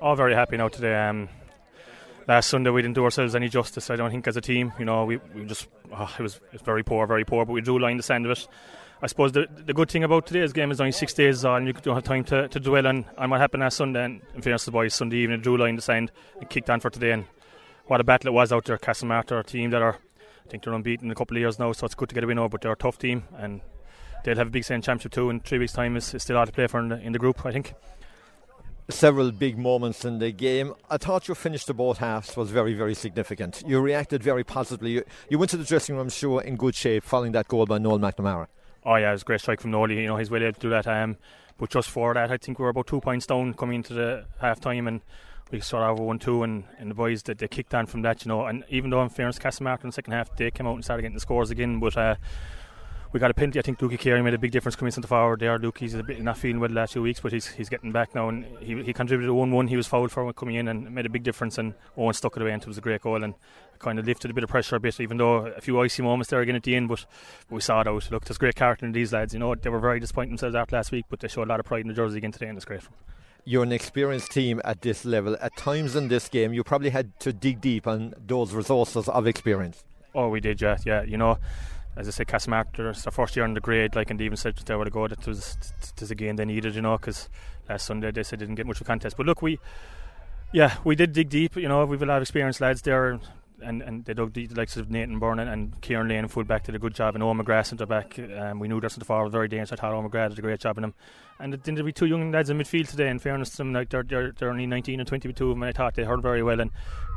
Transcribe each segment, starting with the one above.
All very happy now today. Um, last Sunday we didn't do ourselves any justice. I don't think as a team. You know, we, we just oh, it was it was very poor, very poor. But we drew line in the sand of it. I suppose the, the good thing about today's game is only six days on. You don't have time to, to dwell on, on what happened last Sunday. And in fairness to the boys, Sunday evening drew line in the sand and kicked on for today. And what a battle it was out there. Castlemartyr, a team that are I think they're unbeaten in a couple of years now, so it's good to get a win over. But they're a tough team and they'll have a big Saint championship too. In three weeks' time is, is still out to play for in the, in the group, I think several big moments in the game. I thought your finish to both halves was very, very significant. You reacted very positively. You, you went to the dressing room, sure, in good shape following that goal by Noel McNamara. Oh yeah, it was a great strike from Noel. You know, he's well to do that. Um, but just for that, I think we were about two points down coming into the half time and we started over one two and, and the boys that they, kicked on from that, you know. And even though in fairness, Castlemartyr in the second half they came out and started getting the scores again, but. Uh, we got a penalty. I think Dookie Carey made a big difference coming centre forward there. Dookie's a bit not feeling well the last few weeks, but he's he's getting back now and he, he contributed a 1 1. He was fouled for coming in and made a big difference. And Owen stuck it away and it was a great goal and kind of lifted a bit of pressure a bit, even though a few icy moments there again at the end. But, but we saw it out. Look, there's great character in these lads. You know, they were very disappointed themselves after last week, but they showed a lot of pride in the jersey again today and it's great you're an experienced team at this level. At times in this game, you probably had to dig deep on those resources of experience. Oh, we did, yeah, yeah. You know, as I say, Castlemartyr, it's their first year on the grade, like, and even said there were to go that was, was a game they needed, you know, because last Sunday they said they didn't get much of a contest. But look, we, yeah, we did dig deep, you know, we've a lot of experienced lads there, and, and they dug deep, the likes of Nathan Byrne and Kieran Lane full back did a good job, and Owen McGrath centre back. Um, we knew their centre forward very dangerous. I thought Owen McGrath did a great job in them. And it didn't be two young lads in midfield today, in fairness to them, like they're, they're, they're only 19 and 22 of them, and I thought they hurled very well, and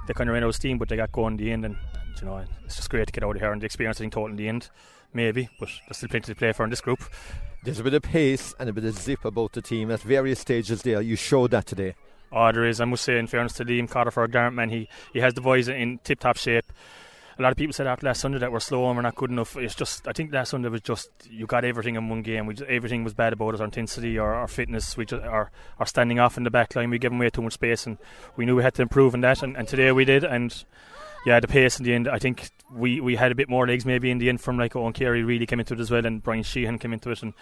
they kind of ran out of steam, but they got going in the end, and, you know, it's just great to get out of here, and the experience I think total in the end maybe, but there's still plenty to play for in this group. There's a bit of pace and a bit of zip about the team at various stages there. You showed that today. Oh, there is. I must say, in fairness to Liam Carter for a Garrett, man, he, he has the boys in tip top shape. A lot of people said after last Sunday that we're slow and we're not good enough. It's just, I think last Sunday was just you got everything in one game. We just, everything was bad about us, our intensity, our, our fitness, we just, our, our standing off in the back line. We gave away too much space, and we knew we had to improve in that. And, and today we did. And yeah, the pace in the end, I think we, we had a bit more legs maybe in the end from like Owen Carey really came into it as well, and Brian Sheehan came into it, and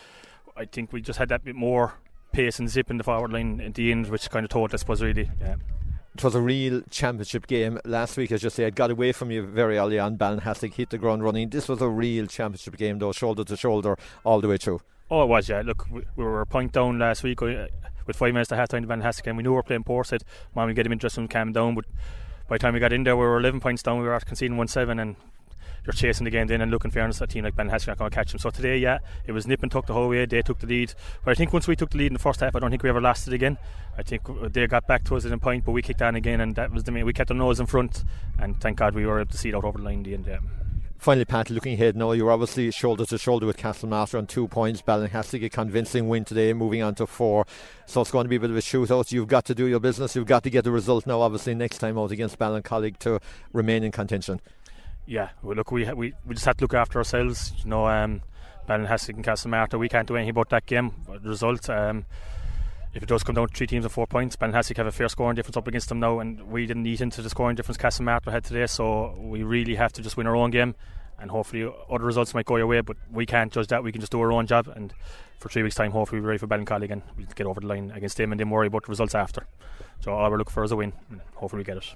I think we just had that bit more pace and zip in the forward line at the end, which kind of told us was really. Yeah. It was a real championship game last week, as you say. It got away from you very early on. Ballinhassig hit the ground running. This was a real championship game, though, shoulder to shoulder all the way through. Oh, it was, yeah. Look, we, we were a point down last week uh, with five minutes to half time to Ballinhassig, and we knew we were playing Portset. Man, we get him interested and calm down, but by the time we got in there, we were 11 points down. We were conceding 1 7, and you're chasing the game then and looking fairness, a team like Ballinhassig not going to catch them. So today, yeah, it was nip and tuck the whole way. They took the lead. But I think once we took the lead in the first half, I don't think we ever lost it again. I think they got back to us at a point, but we kicked on again, and that was the main. We kept our nose in front, and thank God we were able to see it out over the line in the end. Yeah. Finally, Pat, looking ahead now, you're obviously shoulder to shoulder with Castlemartyr on two points. Ballinhassig a convincing win today, moving on to four. So it's going to be a bit of a shootout. You've got to do your business. You've got to get the result now, obviously, next time out against Ballincollig to remain in contention. Yeah, well, look, we, we, we just have to look after ourselves. You know, um, Ballinhassig and Castlemartyr, we can't do anything about that game. The result, um, if it does come down to three teams and four points, Ballinhassig have a fair scoring difference up against them now, and we didn't eat into the scoring difference Castlemartyr had today, so we really have to just win our own game, and hopefully other results might go your way, but we can't judge that. We can just do our own job, and for three weeks' time, hopefully we're ready for Ballincollig and we'll get over the line against them, and then worry about the results after. So all we're looking for is a win, and hopefully we get it.